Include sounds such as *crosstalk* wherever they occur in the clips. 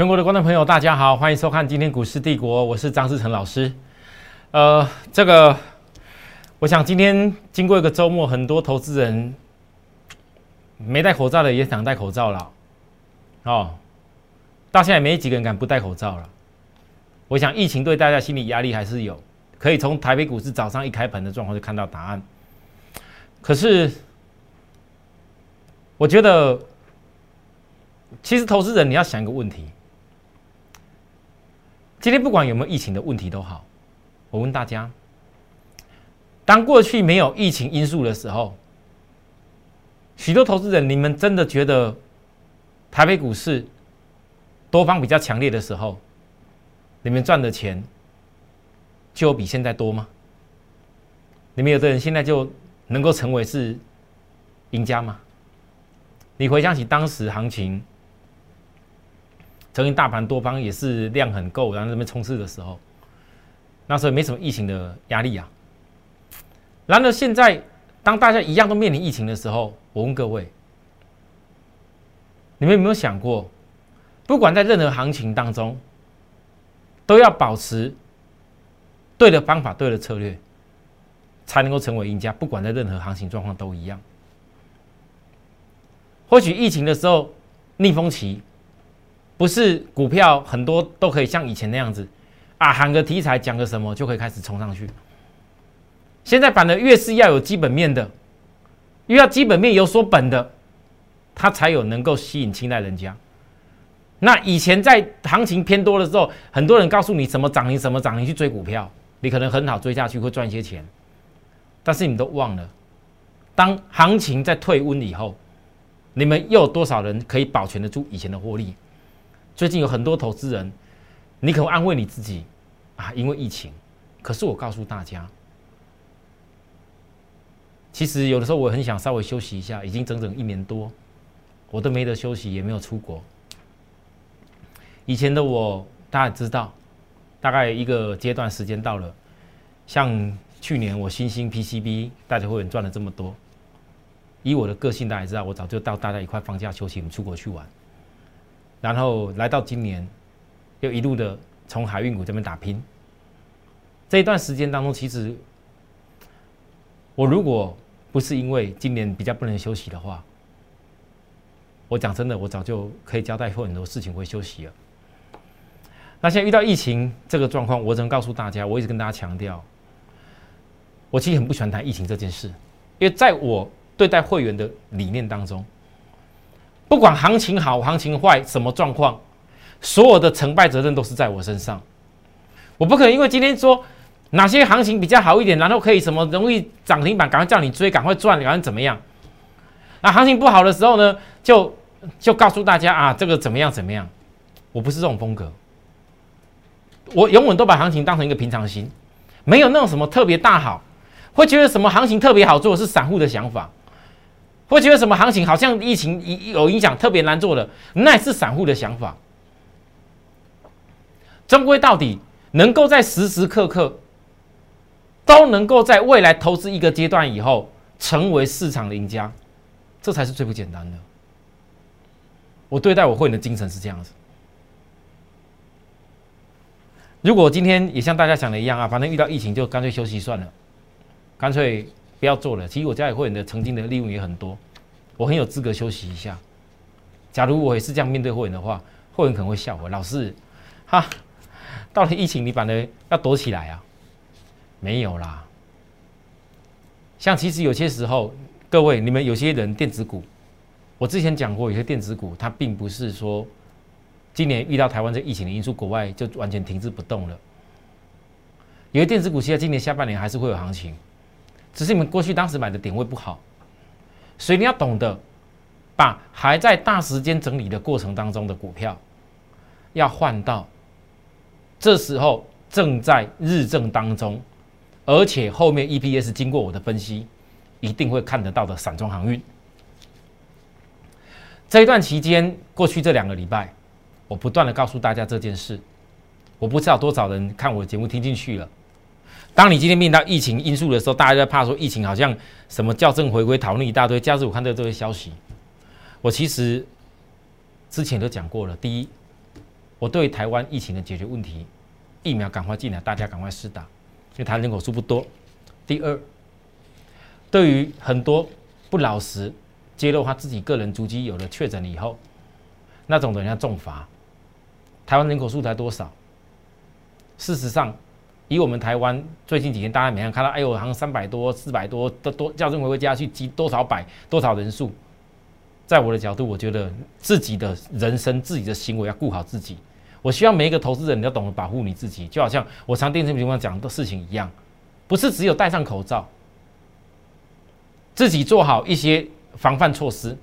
全国的观众朋友，大家好，欢迎收看今天股市帝国，我是张志成老师。呃，这个，我想今天经过一个周末，很多投资人没戴口罩的也想戴口罩了，哦，到现在没几个人敢不戴口罩了。我想疫情对大家心理压力还是有，可以从台北股市早上一开盘的状况就看到答案。可是，我觉得，其实投资人你要想一个问题。今天不管有没有疫情的问题都好，我问大家：当过去没有疫情因素的时候，许多投资人，你们真的觉得台北股市多方比较强烈的时候，你们赚的钱就有比现在多吗？你们有的人现在就能够成为是赢家吗？你回想起当时行情。曾经大盘多方也是量很够，然后那边冲刺的时候，那时候没什么疫情的压力啊。然而现在，当大家一样都面临疫情的时候，我问各位，你们有没有想过，不管在任何行情当中，都要保持对的方法、对的策略，才能够成为赢家。不管在任何行情状况都一样。或许疫情的时候逆风期。不是股票很多都可以像以前那样子啊，喊个题材讲个什么就可以开始冲上去。现在反而越是要有基本面的，越要基本面有所本的，它才有能够吸引青睐人家。那以前在行情偏多的时候，很多人告诉你什么涨停什么涨停去追股票，你可能很好追下去会赚一些钱，但是你都忘了，当行情在退温以后，你们又有多少人可以保全得住以前的获利？最近有很多投资人，你可能安慰你自己啊，因为疫情。可是我告诉大家，其实有的时候我很想稍微休息一下，已经整整一年多，我都没得休息，也没有出国。以前的我，大家知道，大概一个阶段时间到了，像去年我新兴 PCB 大家会员赚了这么多，以我的个性，大家知道，我早就到大家一块放假休息，我们出国去玩。然后来到今年，又一路的从海运股这边打拼。这一段时间当中，其实我如果不是因为今年比较不能休息的话，我讲真的，我早就可以交代后很多事情会休息了。那现在遇到疫情这个状况，我只能告诉大家，我一直跟大家强调，我其实很不喜欢谈疫情这件事，因为在我对待会员的理念当中。不管行情好，行情坏，什么状况，所有的成败责任都是在我身上。我不可能因为今天说哪些行情比较好一点，然后可以什么容易涨停板，赶快叫你追，赶快赚，赶快怎么样？那行情不好的时候呢，就就告诉大家啊，这个怎么样怎么样？我不是这种风格，我永远都把行情当成一个平常心，没有那种什么特别大好，会觉得什么行情特别好做是散户的想法。会觉得什么行情好像疫情有影响，特别难做的，那是散户的想法。终归到底，能够在时时刻刻都能够在未来投资一个阶段以后，成为市场的赢家，这才是最不简单的。我对待我会员的精神是这样子。如果今天也像大家想的一样啊，反正遇到疫情就干脆休息算了，干脆。不要做了。其实我家里会员的曾经的利润也很多，我很有资格休息一下。假如我也是这样面对会员的话，会员可能会笑我。老是，哈，到了疫情你反而要躲起来啊？没有啦。像其实有些时候，各位你们有些人电子股，我之前讲过，有些电子股它并不是说今年遇到台湾这疫情的因素，国外就完全停滞不动了。有些电子股其实今年下半年还是会有行情。只是你们过去当时买的点位不好，所以你要懂得把还在大时间整理的过程当中的股票，要换到这时候正在日正当中，而且后面 EPS 经过我的分析，一定会看得到的散装航运。这一段期间，过去这两个礼拜，我不断的告诉大家这件事，我不知道多少人看我的节目听进去了。当你今天面到疫情因素的时候，大家在怕说疫情好像什么校正回归讨论一大堆。加之我看到这些消息，我其实之前都讲过了。第一，我对台湾疫情的解决问题，疫苗赶快进来，大家赶快施打，因为台湾人口数不多。第二，对于很多不老实揭露他自己个人足迹有了确诊以后，那种人要重罚。台湾人口数才多少？事实上，以我们台湾最近几天大家每天看到，哎呦，好像三百多、四百多的多，校正回归加去集多少百多少人数？在我的角度，我觉得自己的人生、自己的行为要顾好自己。我希望每一个投资人，你要懂得保护你自己，就好像我常电视情况讲的事情一样，不是只有戴上口罩，自己做好一些防范措施，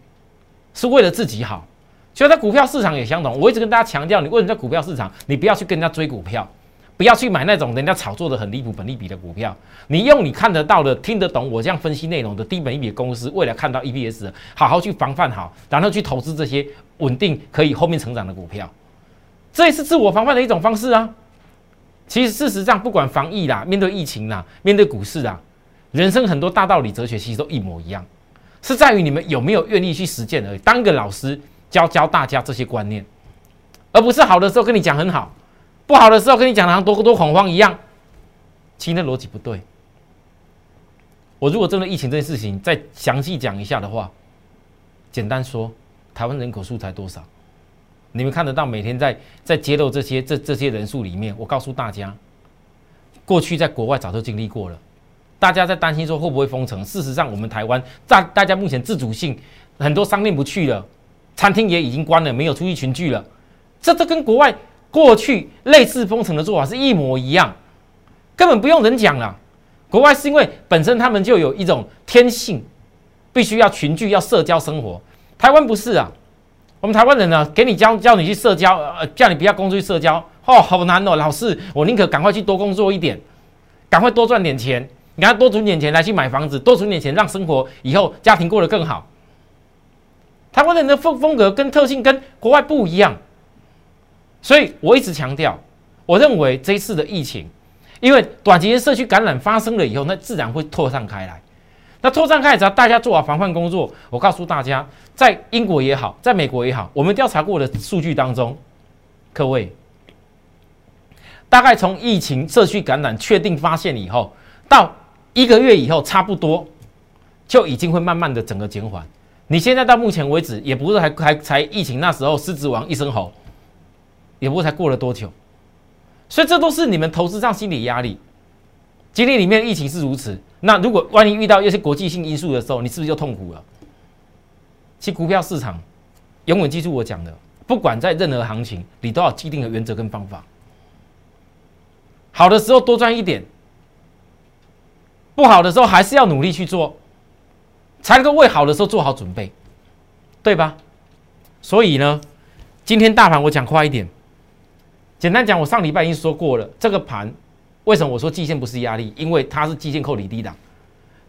是为了自己好。就在股票市场也相同，我一直跟大家强调，你为什么在股票市场，你不要去跟人家追股票，不要去买那种人家炒作的很离谱、本利比的股票。你用你看得到的、听得懂我这样分析内容的低本一比的公司，未来看到 EPS，好好去防范好，然后去投资这些稳定可以后面成长的股票，这也是自我防范的一种方式啊。其实事实上，不管防疫啦、面对疫情啦、面对股市啊，人生很多大道理、哲学其实都一模一样，是在于你们有没有愿意去实践而已。当个老师。教教大家这些观念，而不是好的时候跟你讲很好，不好的时候跟你讲的像多多恐慌一样，其实那逻辑不对。我如果真的疫情这件事情再详细讲一下的话，简单说，台湾人口数才多少？你们看得到每天在在揭露这些这这些人数里面，我告诉大家，过去在国外早就经历过了。大家在担心说会不会封城？事实上，我们台湾大大家目前自主性很多商店不去了。餐厅也已经关了，没有出去群聚了。这这跟国外过去类似封城的做法是一模一样，根本不用人讲了。国外是因为本身他们就有一种天性，必须要群聚、要社交生活。台湾不是啊，我们台湾人呢，给你教教你去社交，呃，叫你不要工作去社交，哦，好难哦。老师，我宁可赶快去多工作一点，赶快多赚点钱，你看多存点钱来去买房子，多存点钱让生活以后家庭过得更好。台湾人的风风格跟特性跟国外不一样，所以我一直强调，我认为这一次的疫情，因为短期社区感染发生了以后，那自然会扩散开来。那扩散开来，只要大家做好防范工作，我告诉大家，在英国也好，在美国也好，我们调查过的数据当中，各位，大概从疫情社区感染确定发现以后，到一个月以后，差不多就已经会慢慢的整个减缓。你现在到目前为止，也不是还还才疫情那时候，狮子王一声吼，也不过才过了多久，所以这都是你们投资上心理压力。今天里面疫情是如此，那如果万一遇到一些国际性因素的时候，你是不是就痛苦了？其股票市场，永远记住我讲的，不管在任何行情，你都要既定的原则跟方法。好的时候多赚一点，不好的时候还是要努力去做。才能够为好的时候做好准备，对吧？所以呢，今天大盘我讲快一点。简单讲，我上礼拜已经说过了，这个盘为什么我说季线不是压力？因为它是季线扣底低档，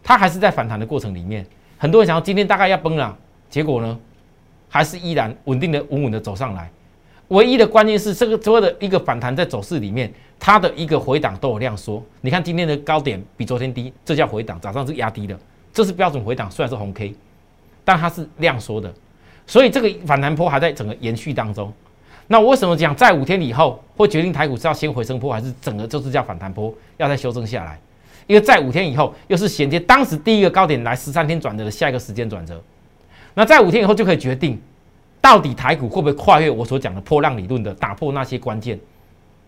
它还是在反弹的过程里面。很多人想要今天大概要崩了，结果呢，还是依然稳定的、稳稳的走上来。唯一的关键是这个所有的一个反弹在走势里面，它的一个回档都有量缩。你看今天的高点比昨天低，这叫回档，早上是压低的。这是标准回档，虽然是红 K，但它是量缩的，所以这个反弹波还在整个延续当中。那我为什么讲在五天以后会决定台股是要先回升坡，还是整个就是叫反弹坡要再修正下来？因为在五天以后又是衔接当时第一个高点来十三天转折的下一个时间转折。那在五天以后就可以决定到底台股会不会跨越我所讲的破浪理论的打破那些关键，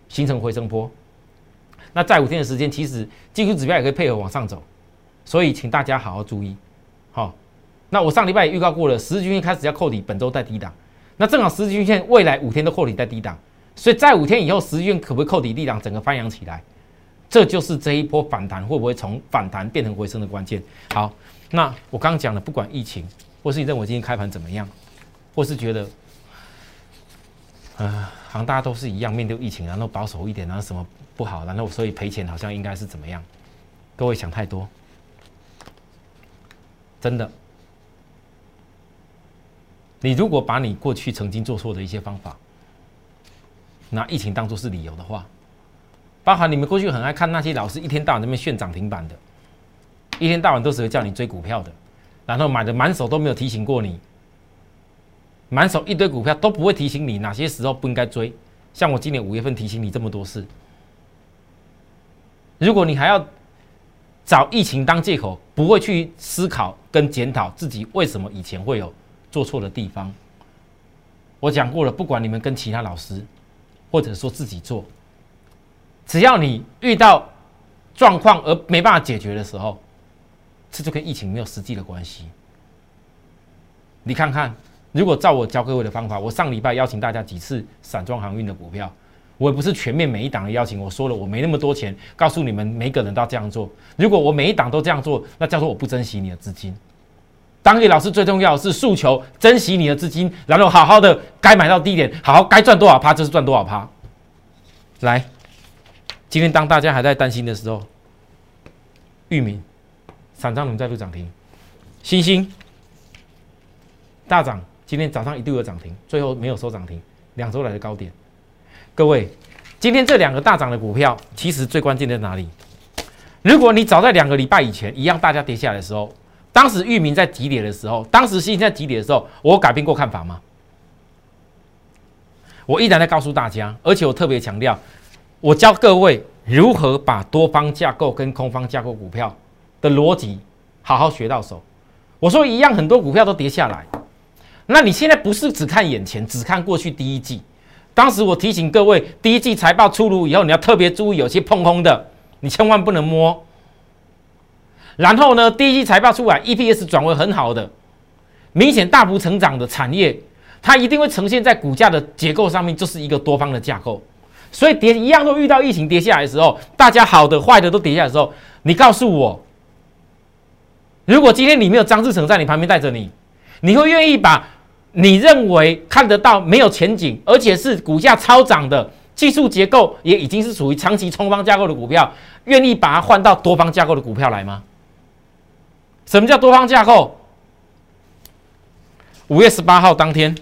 形成回升坡。那在五天的时间，其实技术指标也可以配合往上走。所以，请大家好好注意，好。那我上礼拜也预告过了，十日均线开始要扣底，本周在低档。那正好十日均线未来五天都扣底在低档，所以在五天以后，十日均线可不可以扣底低档，整个翻扬起来？这就是这一波反弹会不会从反弹变成回升的关键。好，那我刚刚讲了，不管疫情，或是你认为今天开盘怎么样，或是觉得，呃，好像大家都是一样面对疫情，然后保守一点，然后什么不好，然后所以赔钱，好像应该是怎么样？各位想太多。真的，你如果把你过去曾经做错的一些方法，拿疫情当做是理由的话，包含你们过去很爱看那些老师一天到晚在那边炫涨停板的，一天到晚都是会叫你追股票的，然后买的满手都没有提醒过你，满手一堆股票都不会提醒你哪些时候不应该追，像我今年五月份提醒你这么多事，如果你还要找疫情当借口，不会去思考跟检讨自己为什么以前会有做错的地方。我讲过了，不管你们跟其他老师，或者说自己做，只要你遇到状况而没办法解决的时候，这就跟疫情没有实际的关系。你看看。如果照我教各位的方法，我上礼拜邀请大家几次散装航运的股票，我也不是全面每一档的邀请。我说了，我没那么多钱，告诉你们每个人都要这样做。如果我每一档都这样做，那叫做我不珍惜你的资金。当一老师最重要是诉求珍惜你的资金，然后好好的该买到低点，好好该赚多少趴就是赚多少趴。来，今天当大家还在担心的时候，域名、散装轮再度涨停，星星大涨。今天早上一度有涨停，最后没有收涨停，两周来的高点。各位，今天这两个大涨的股票，其实最关键在哪里？如果你早在两个礼拜以前一样，大家跌下来的时候，当时域名在急跌的时候，当时新在急跌的时候，我改变过看法吗？我依然在告诉大家，而且我特别强调，我教各位如何把多方架构跟空方架构股票的逻辑好好学到手。我说一样，很多股票都跌下来。那你现在不是只看眼前，只看过去第一季。当时我提醒各位，第一季财报出炉以后，你要特别注意，有些碰空的，你千万不能摸。然后呢，第一季财报出来，EPS 转为很好的，明显大幅成长的产业，它一定会呈现在股价的结构上面，就是一个多方的架构。所以跌一样都遇到疫情跌下来的时候，大家好的坏的都跌下来的时候，你告诉我，如果今天你没有张志成在你旁边带着你，你会愿意把？你认为看得到没有前景，而且是股价超涨的技术结构也已经是属于长期冲方架构的股票，愿意把它换到多方架构的股票来吗？什么叫多方架构？五月十八号当天，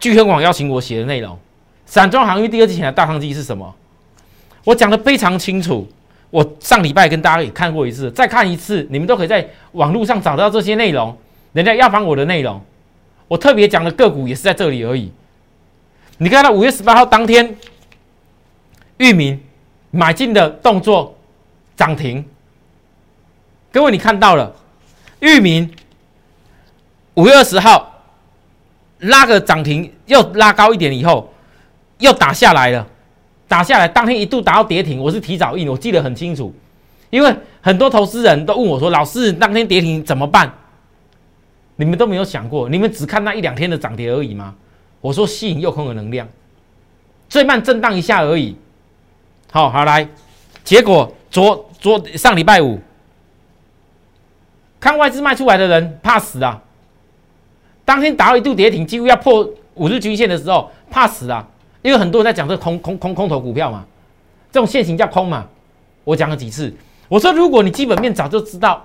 聚亨网邀请我写的内容，散装航运第二季前的大商机是什么？我讲的非常清楚。我上礼拜跟大家也看过一次，再看一次，你们都可以在网络上找到这些内容，人家要访我的内容。我特别讲的个股也是在这里而已。你看到五月十八号当天，域名买进的动作涨停。各位，你看到了域名五月二十号拉个涨停，又拉高一点以后，又打下来了。打下来当天一度打到跌停，我是提早印，我记得很清楚。因为很多投资人都问我说：“老师，当天跌停怎么办？”你们都没有想过，你们只看那一两天的涨跌而已吗？我说吸引诱空的能量，最慢震荡一下而已。好好来，结果昨昨上礼拜五，看外资卖出来的人怕死啊！当天打到一度跌停，几乎要破五日均线的时候，怕死啊！因为很多人在讲这空空空空头股票嘛，这种现形叫空嘛。我讲了几次，我说如果你基本面早就知道。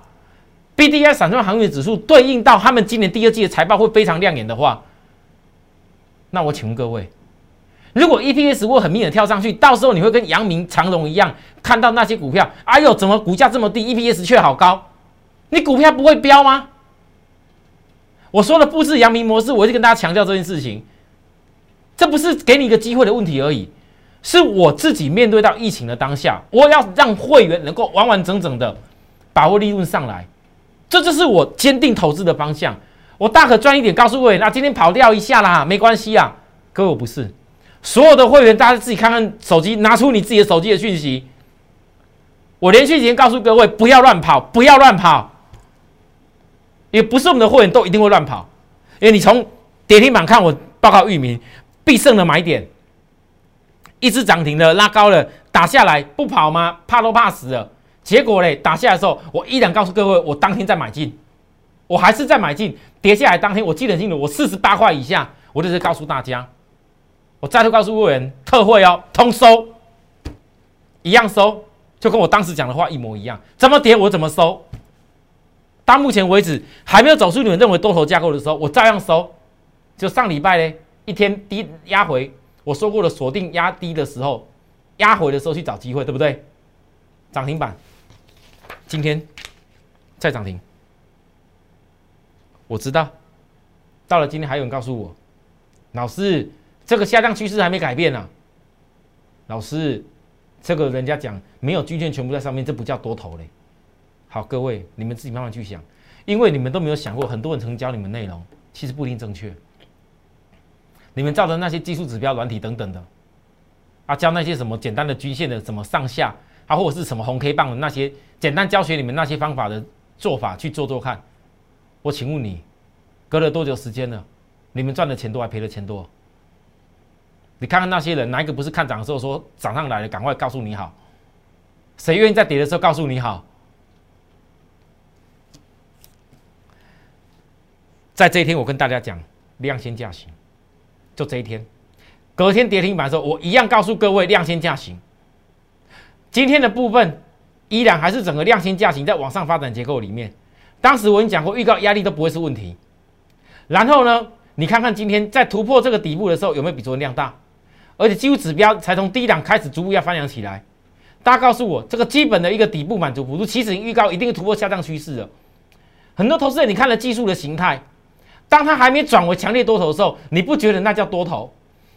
B D I 散装航运指数对应到他们今年第二季的财报会非常亮眼的话，那我请问各位，如果 E P S 会很明显跳上去，到时候你会跟阳明长荣一样看到那些股票，哎呦，怎么股价这么低，E P S 却好高？你股票不会飙吗？我说的不是阳明模式，我就跟大家强调这件事情，这不是给你一个机会的问题而已，是我自己面对到疫情的当下，我要让会员能够完完整整的把握利润上来。这就是我坚定投资的方向。我大可赚一点，告诉会员，那今天跑掉一下啦，没关系啊。各位，我不是所有的会员，大家自己看看手机，拿出你自己的手机的讯息。我连续几天告诉各位，不要乱跑，不要乱跑。也不是我们的会员都一定会乱跑，因为你从跌停板看，我报告域名必胜的买点，一只涨停的拉高了，打下来不跑吗？怕都怕死了。结果嘞，打下来的时候，我依然告诉各位，我当天在买进，我还是在买进。跌下来当天，我记得清楚，我四十八块以下，我就是告诉大家，我再度告诉会员，特惠哦，通收，一样收，就跟我当时讲的话一模一样。怎么跌我怎么收。到目前为止还没有走出你们认为多头架构的时候，我照样收。就上礼拜嘞，一天低压回，我说过了，锁定压低的时候，压回的时候去找机会，对不对？涨停板。今天再涨停，我知道。到了今天，还有人告诉我，老师，这个下降趋势还没改变呢。老师，这个人家讲没有均线全部在上面，这不叫多头嘞。好，各位你们自己慢慢去想，因为你们都没有想过，很多人曾教你们内容，其实不一定正确。你们照着那些技术指标、软体等等的，啊，教那些什么简单的均线的什么上下，啊，或者是什么红 K 棒的那些简单教学，你们那些方法的做法去做做看。我请问你，隔了多久时间了？你们赚的钱多还赔的钱多？你看看那些人，哪一个不是看涨的时候说涨上来了，赶快告诉你好？谁愿意在跌的时候告诉你好？在这一天，我跟大家讲量先价行，就这一天，隔天跌停板的时候，我一样告诉各位量先价行。今天的部分依然还是整个量先价行在往上发展结构里面。当时我已经讲过，预告压力都不会是问题。然后呢，你看看今天在突破这个底部的时候，有没有比昨天量大？而且技术指标才从低档开始逐步要翻扬起来。大家告诉我，这个基本的一个底部满足幅度，其实预告一定突破下降趋势了。很多投资人，你看了技术的形态，当它还没转为强烈多头的时候，你不觉得那叫多头？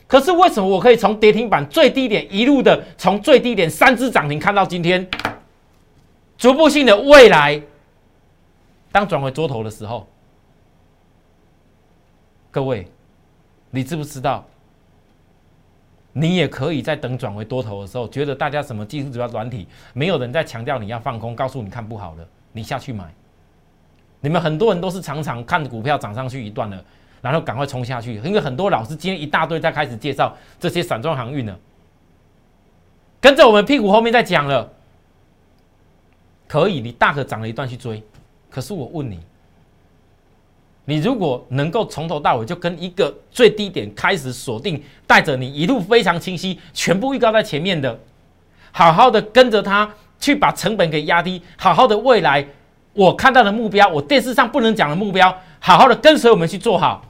可是为什么我可以从跌停板最低点一路的从最低点三只涨停看到今天，逐步性的未来，当转为多头的时候，各位，你知不知道？你也可以在等转为多头的时候，觉得大家什么技术指标软体，没有人在强调你要放空，告诉你看不好了，你下去买。你们很多人都是常常看股票涨上去一段了，然后赶快冲下去，因为很多老师今天一大堆在开始介绍这些散装航运了，跟着我们屁股后面在讲了，可以，你大可涨了一段去追，可是我问你。你如果能够从头到尾就跟一个最低点开始锁定，带着你一路非常清晰，全部预告在前面的，好好的跟着他去把成本给压低，好好的未来我看到的目标，我电视上不能讲的目标，好好的跟随我们去做好。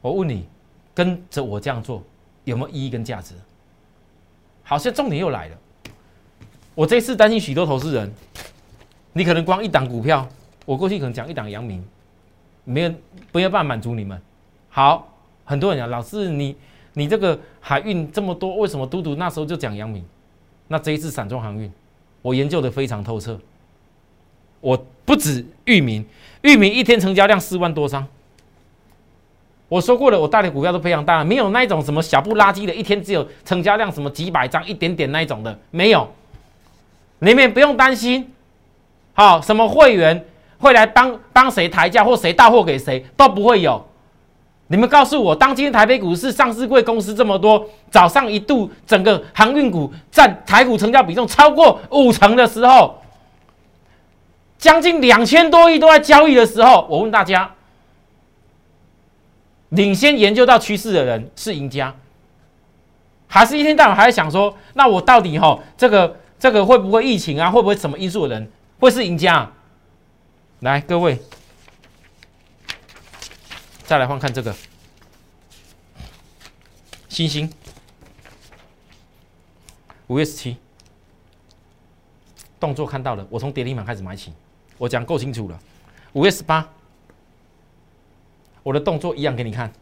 我问你，跟着我这样做有没有意义跟价值？好，现在重点又来了，我这次担心许多投资人，你可能光一档股票，我过去可能讲一档阳明。没有，没有办法满足你们。好，很多人讲老师，你你这个海运这么多，为什么嘟嘟那时候就讲阳明？那这一次散装航运，我研究的非常透彻。我不止域名，域名一天成交量四万多张。我说过了，我带的股票都非常大，没有那种什么小不拉几的，一天只有成交量什么几百张、一点点那种的，没有。你们不用担心。好，什么会员？会来帮帮谁抬价或谁到货给谁都不会有。你们告诉我，当今天台北股市上市贵公司这么多，早上一度整个航运股占台股成交比重超过五成的时候，将近两千多亿都在交易的时候，我问大家，领先研究到趋势的人是赢家，还是一天到晚还在想说，那我到底哈这个这个会不会疫情啊，会不会什么因素的人会是赢家？来，各位，再来换看这个。星星，五月十七，动作看到了，我从跌停板开始买起，我讲够清楚了。五月十八，我的动作一样给你看，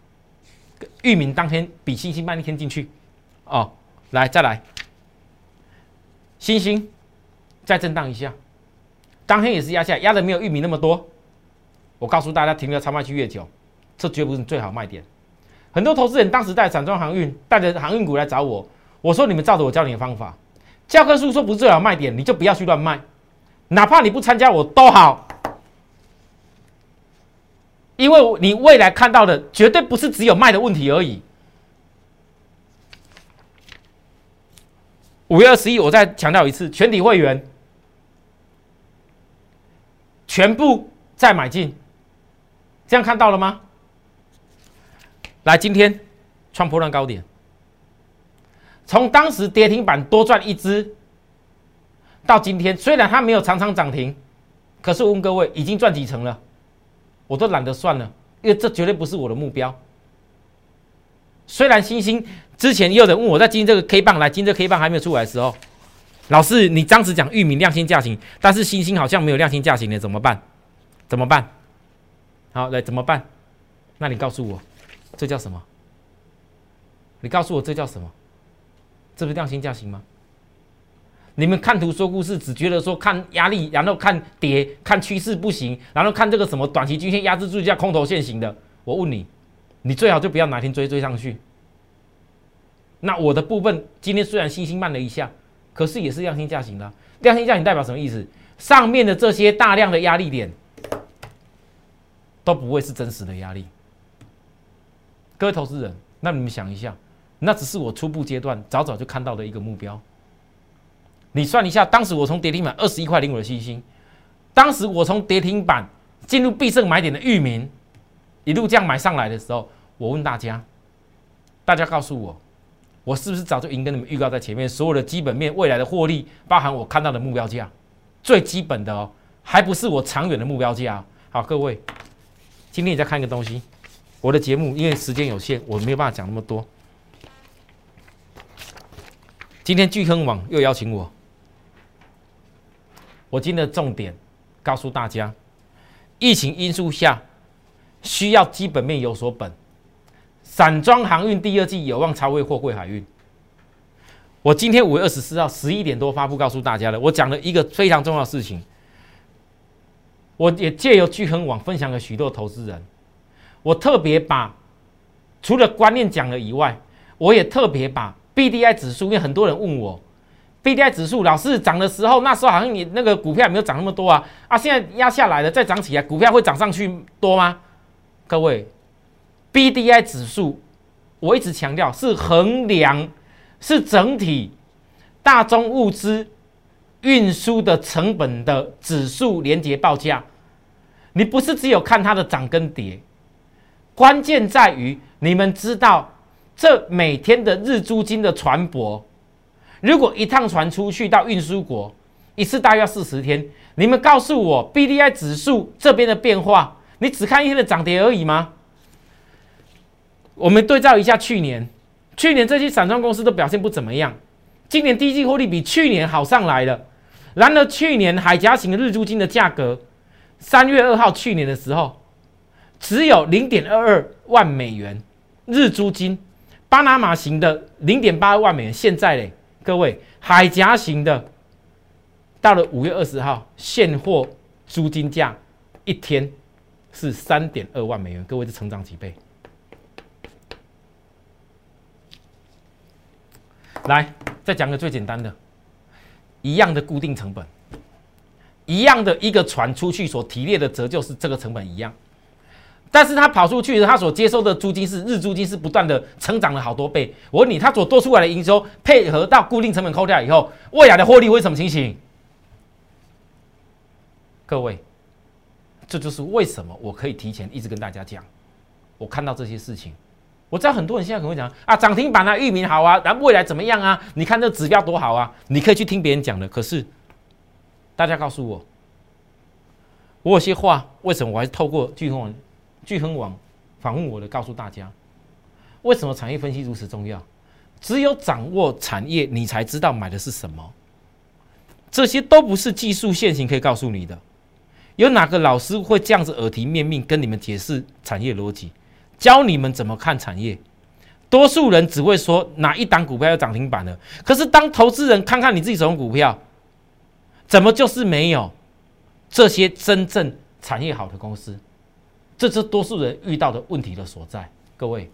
域名当天比星星慢一天进去，哦，来再来，星星再震荡一下。当天也是压下，压的没有玉米那么多。我告诉大家，停留长卖区越久，这绝不是最好卖点。很多投资人当时带散装航运，带着航运股来找我，我说你们照着我教你的方法，教科书说不是最好卖点，你就不要去乱卖，哪怕你不参加我都好，因为你未来看到的绝对不是只有卖的问题而已。五月二十一，我再强调一次，全体会员。全部再买进，这样看到了吗？来，今天创破烂高点，从当时跌停板多赚一只，到今天虽然它没有常常涨停，可是我问各位，已经赚几成了？我都懒得算了，因为这绝对不是我的目标。虽然星星之前也有人问我在今这个 K 棒来，今这 K 棒还没有出来的时候。老师，你当时讲域名亮星价型，但是星星好像没有亮星价型的，怎么办？怎么办？好，来怎么办？那你告诉我，这叫什么？你告诉我这叫什么？这不是量性价型吗？你们看图说故事，只觉得说看压力，然后看跌，看趋势不行，然后看这个什么短期均线压制住价空头线型的。我问你，你最好就不要哪天追追上去。那我的部分今天虽然星星慢了一下，可是也是量性价行的。量性价行代表什么意思？上面的这些大量的压力点都不会是真实的压力。各位投资人，那你们想一下，那只是我初步阶段早早就看到的一个目标。你算一下，当时我从跌停板二十一块零五的星星，当时我从跌停板进入必胜买点的域名，一路这样买上来的时候，我问大家，大家告诉我，我是不是早就已经跟你们预告在前面，所有的基本面、未来的获利，包含我看到的目标价，最基本的哦，还不是我长远的目标价。好，各位，今天你再看一个东西，我的节目因为时间有限，我没有办法讲那么多。今天巨亨网又邀请我。我今天的重点告诉大家，疫情因素下需要基本面有所本，散装航运第二季有望超越货柜海运。我今天五月二十四号十一点多发布告诉大家的，我讲了一个非常重要的事情，我也借由聚恒网分享给许多投资人，我特别把除了观念讲了以外，我也特别把 B D I 指数，因为很多人问我。B D I 指数老是涨的时候，那时候好像你那个股票也没有涨那么多啊啊！现在压下来了，再涨起来，股票会涨上去多吗？各位，B D I 指数我一直强调是衡量是整体大宗物资运输的成本的指数连接报价，你不是只有看它的涨跟跌，关键在于你们知道这每天的日租金的船舶。如果一趟船出去到运输国，一次大约要四十天。你们告诉我，B D I 指数这边的变化，你只看一天的涨跌而已吗？我们对照一下去年，去年这些散装公司都表现不怎么样。今年第一季获利比去年好上来了。然而去年海峡型的日租金的价格，三月二号去年的时候，只有零点二二万美元日租金，巴拿马型的零点八二万美元，现在嘞？各位，海峡型的，到了五月二十号，现货租金价一天是三点二万美元。各位，是成长几倍？来，再讲个最简单的，一样的固定成本，一样的一个船出去所提列的折旧是这个成本一样。但是他跑出去，他所接收的租金是日租金是不断的成长了好多倍。我问你，他所多出来的营收配合到固定成本扣掉以后，未来的获利会什么情形？各位，这就是为什么我可以提前一直跟大家讲，我看到这些事情，我知道很多人现在可能会讲啊，涨停板啊，域名好啊，然后未来怎么样啊？你看这指标多好啊，你可以去听别人讲的。可是大家告诉我，我有些话为什么我还是透过聚丰？聚亨网访问我的，告诉大家，为什么产业分析如此重要？只有掌握产业，你才知道买的是什么。这些都不是技术线型可以告诉你的。有哪个老师会这样子耳提面命跟你们解释产业逻辑，教你们怎么看产业？多数人只会说哪一档股票要涨停板了。可是当投资人看看你自己手中股票，怎么就是没有这些真正产业好的公司？这是多数人遇到的问题的所在。各位，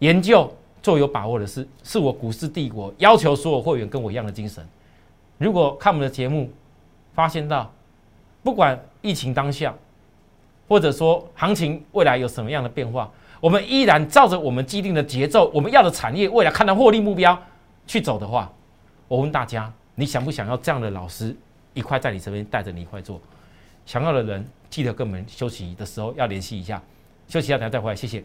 研究做有把握的事，是我股市帝国要求所有会员跟我一样的精神。如果看我们的节目，发现到不管疫情当下，或者说行情未来有什么样的变化，我们依然照着我们既定的节奏，我们要的产业未来看到获利目标去走的话，我问大家，你想不想要这样的老师一块在你身边带着你一块做？想要的人。记得跟我们休息的时候要联系一下，休息一下，等下再回来，谢谢。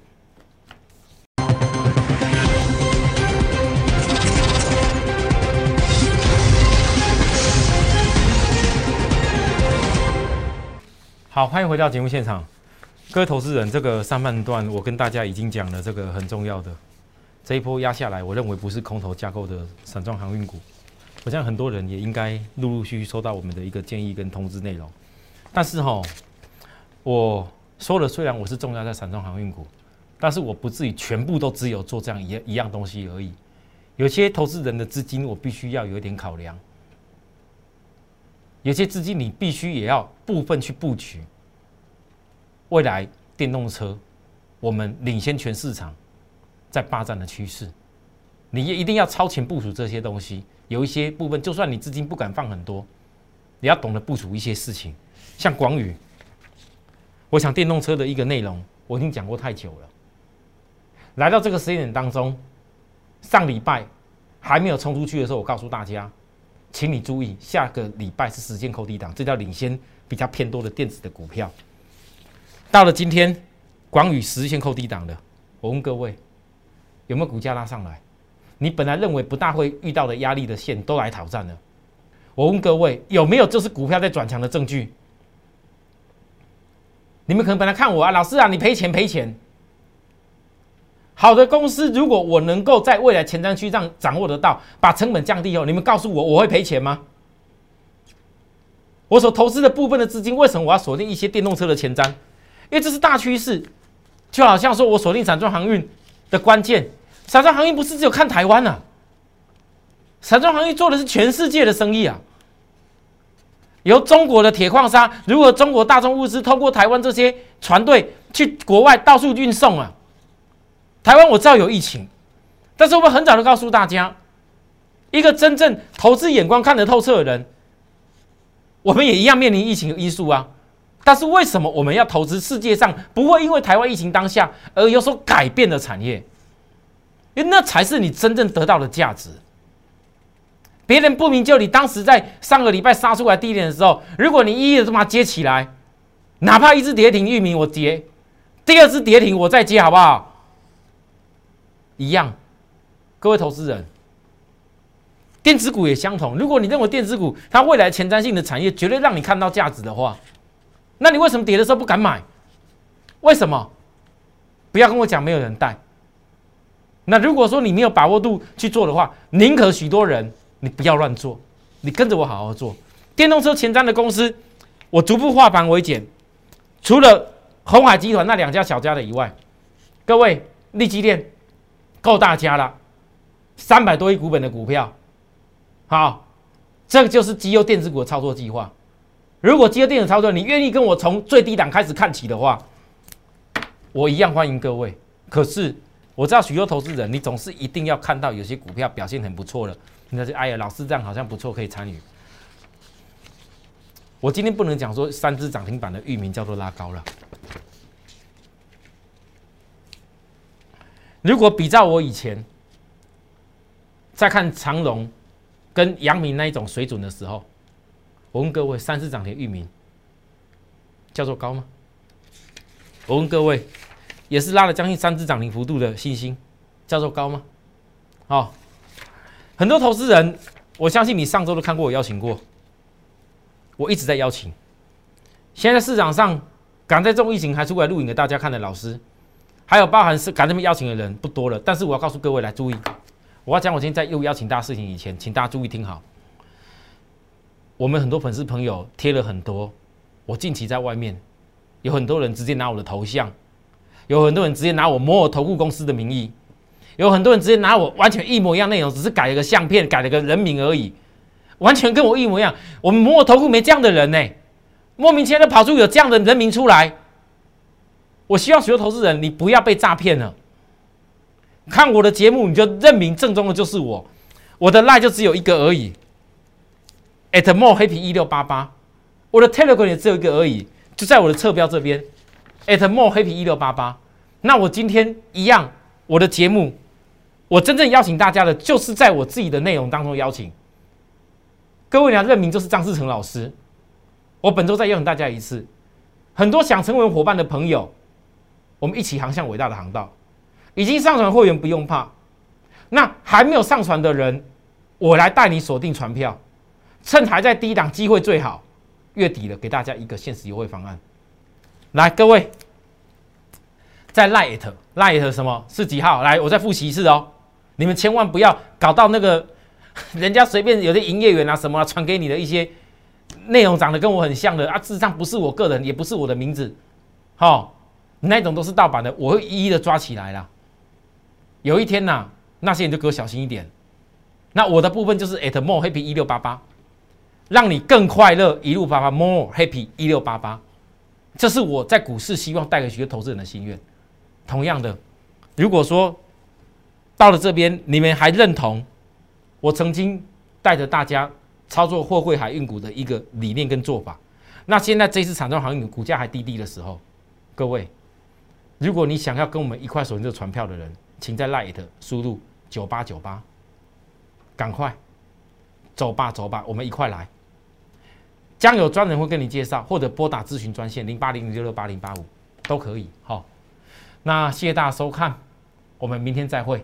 好，欢迎回到节目现场，各位投资人，这个上半段我跟大家已经讲了这个很重要的，这一波压下来，我认为不是空头架构的散装航运股，我想很多人也应该陆陆续续收到我们的一个建议跟通知内容，但是哈。我说了，虽然我是重要在散装航运股，但是我不至于全部都只有做这样一一样东西而已。有些投资人的资金我必须要有一点考量，有些资金你必须也要部分去布局。未来电动车，我们领先全市场，在霸占的趋势，你也一定要超前部署这些东西。有一些部分，就算你资金不敢放很多，你要懂得部署一些事情。像广宇，我想电动车的一个内容，我已经讲过太久了。来到这个时间点当中，上礼拜还没有冲出去的时候，我告诉大家，请你注意，下个礼拜是时间扣低档，这叫领先比较偏多的电子的股票。到了今天，广宇实现扣低档的，我问各位，有没有股价拉上来？你本来认为不大会遇到的压力的线都来挑战了。我问各位，有没有就是股票在转强的证据？你们可能本来看我啊，老师啊，你赔钱赔钱。好的公司，如果我能够在未来前瞻区上掌握得到，把成本降低后，你们告诉我，我会赔钱吗？我所投资的部分的资金，为什么我要锁定一些电动车的前瞻？因为这是大趋势，就好像说我锁定散装航运的关键，散装航运不是只有看台湾啊，散装航运做的是全世界的生意啊。由中国的铁矿砂，如果中国大众物资通过台湾这些船队去国外到处运送啊，台湾我知道有疫情，但是我们很早就告诉大家，一个真正投资眼光看得透彻的人，我们也一样面临疫情的因素啊。但是为什么我们要投资世界上不会因为台湾疫情当下而有所改变的产业？因为那才是你真正得到的价值。别人不明就里，当时在上个礼拜杀出来低点的时候，如果你一一的把它接起来，哪怕一只跌停域名我接，第二只跌停我再接，好不好？一样，各位投资人，电子股也相同。如果你认为电子股它未来前瞻性的产业绝对让你看到价值的话，那你为什么跌的时候不敢买？为什么？不要跟我讲没有人带。那如果说你没有把握度去做的话，宁可许多人你不要乱做，你跟着我好好做。电动车前瞻的公司，我逐步化繁为简。除了红海集团那两家小家的以外，各位利基电够大家了，三百多亿股本的股票，好，这个就是绩优电子股的操作计划。如果机油电子操作，你愿意跟我从最低档开始看起的话，我一样欢迎各位。可是我知道许多投资人，你总是一定要看到有些股票表现很不错了，那就哎呀，老师这样好像不错，可以参与。我今天不能讲说三只涨停板的域名叫做拉高了。如果比照我以前在看长荣跟阳明那一种水准的时候。我问各位，三只涨停域名叫做高吗？我问各位，也是拉了将近三只涨停幅度的信心，叫做高吗？好，很多投资人，我相信你上周都看过我邀请过，我一直在邀请。现在市场上敢在这种疫情还出来录影给大家看的老师，还有包含是敢这么邀请的人不多了。但是我要告诉各位来注意，我要讲我今天在又邀请大家事情以前，请大家注意听好。我们很多粉丝朋友贴了很多，我近期在外面有很多人直接拿我的头像，有很多人直接拿我摩尔投顾公司的名义，有很多人直接拿我完全一模一样内容，只是改了个相片，改了个人名而已，完全跟我一模一样。我们摩尔投顾没这样的人呢，莫名其妙的跑出有这样的人名出来。我希望所有投资人，你不要被诈骗了。看我的节目，你就认明正宗的就是我，我的赖就只有一个而已。at more happy 一六八八，我的 Telegram 也只有一个而已，就在我的侧标这边。at more happy 一六八八，那我今天一样，我的节目，我真正邀请大家的，就是在我自己的内容当中邀请。各位，你要认明就是张志成老师。我本周再邀请大家一次，很多想成为伙伴的朋友，我们一起航向伟大的航道。已经上传会员不用怕，那还没有上传的人，我来带你锁定船票。趁还在低档，机会最好。月底了，给大家一个限时优惠方案。来，各位，在 Light Light 什么是几号？来，我再复习一次哦。你们千万不要搞到那个 *laughs* 人家随便有些营业员啊什么传给你的一些内容长得跟我很像的啊，事实上不是我个人，也不是我的名字，好，那种都是盗版的，我会一一的抓起来了。有一天呐，那些人就给我小心一点。那我的部分就是 at more happy 一六八八，让你更快乐，一路八八 more happy 一六八八，这是我在股市希望带给许多投资人的心愿。同样的，如果说到了这边，你们还认同我曾经带着大家操作货柜海运股的一个理念跟做法，那现在这次产中航运股价还低低的时候，各位，如果你想要跟我们一块锁定这个船票的人，请在 Light 输入九八九八。赶快走吧，走吧，我们一块来。将有专人会跟你介绍，或者拨打咨询专线零八零零六六八零八五都可以。好，那谢谢大家收看，我们明天再会，